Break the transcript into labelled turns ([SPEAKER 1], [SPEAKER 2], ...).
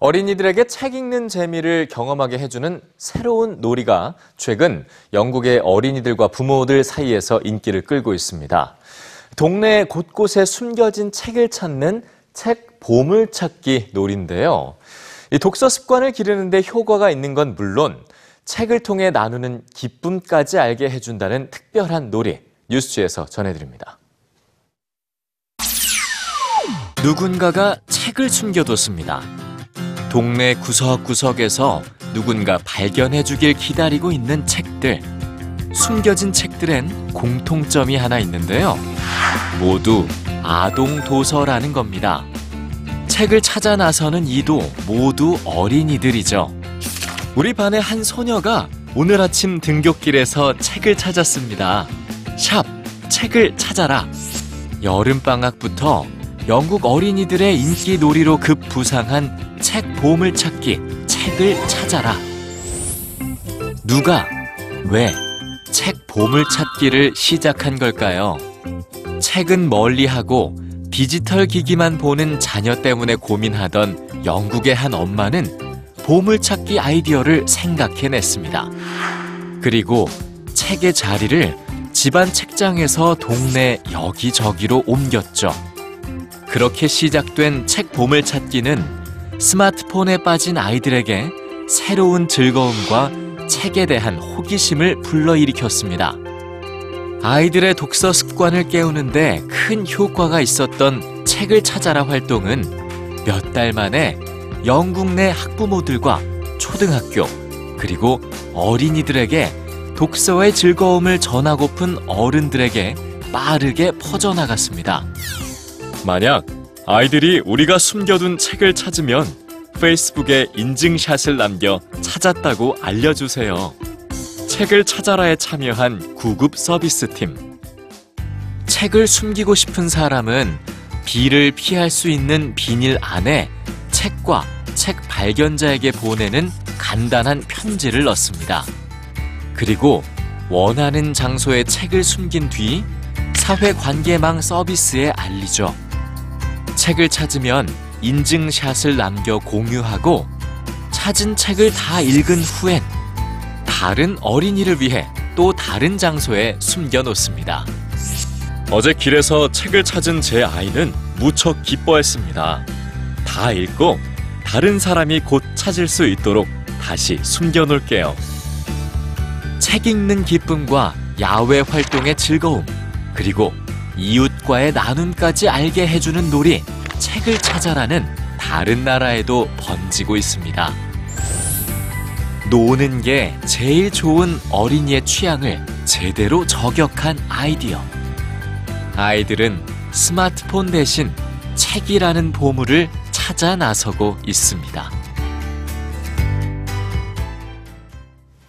[SPEAKER 1] 어린이들에게 책 읽는 재미를 경험하게 해주는 새로운 놀이가 최근 영국의 어린이들과 부모들 사이에서 인기를 끌고 있습니다. 동네 곳곳에 숨겨진 책을 찾는 책 보물찾기 놀인데요. 이 독서 습관을 기르는데 효과가 있는 건 물론 책을 통해 나누는 기쁨까지 알게 해준다는 특별한 놀이 뉴스지에서 전해드립니다. 누군가가 책을 숨겨뒀습니다. 동네 구석구석에서 누군가 발견해 주길 기다리고 있는 책들. 숨겨진 책들엔 공통점이 하나 있는데요. 모두 아동 도서라는 겁니다. 책을 찾아 나서는 이도 모두 어린이들이죠. 우리 반의 한 소녀가 오늘 아침 등굣길에서 책을 찾았습니다. 샵, 책을 찾아라. 여름방학부터 영국 어린이들의 인기 놀이로 급부상한 책 보물 찾기, 책을 찾아라. 누가, 왜, 책 보물 찾기를 시작한 걸까요? 책은 멀리하고 디지털 기기만 보는 자녀 때문에 고민하던 영국의 한 엄마는 보물 찾기 아이디어를 생각해냈습니다. 그리고 책의 자리를 집안 책장에서 동네 여기저기로 옮겼죠. 그렇게 시작된 책 보물 찾기는 스마트폰에 빠진 아이들에게 새로운 즐거움과 책에 대한 호기심을 불러일으켰습니다. 아이들의 독서 습관을 깨우는데 큰 효과가 있었던 책을 찾아라 활동은 몇 달 만에 영국 내 학부모들과 초등학교 그리고 어린이들에게 독서의 즐거움을 전하고픈 어른들에게 빠르게 퍼져나갔습니다. 만약 아이들이 우리가 숨겨둔 책을 찾으면 페이스북에 인증샷을 남겨 찾았다고 알려주세요. 책을 찾아라에 참여한 구급 서비스팀. 책을 숨기고 싶은 사람은 비를 피할 수 있는 비닐 안에 책과 책 발견자에게 보내는 간단한 편지를 넣습니다. 그리고 원하는 장소에 책을 숨긴 뒤 사회관계망 서비스에 알리죠. 책을 찾으면 인증샷을 남겨 공유하고 찾은 책을 다 읽은 후엔 다른 어린이를 위해 또 다른 장소에 숨겨 놓습니다. 어제 길에서 책을 찾은 제 아이는 무척 기뻐했습니다. 다 읽고 다른 사람이 곧 찾을 수 있도록 다시 숨겨 놓을게요. 책 읽는 기쁨과 야외 활동의 즐거움, 그리고 이웃과의 나눔까지 알게 해주는 놀이, 책을 찾아라는 다른 나라에도 번지고 있습니다. 노는 게 제일 좋은 어린이의 취향을 제대로 저격한 아이디어. 아이들은 스마트폰 대신 책이라는 보물을 찾아 나서고 있습니다.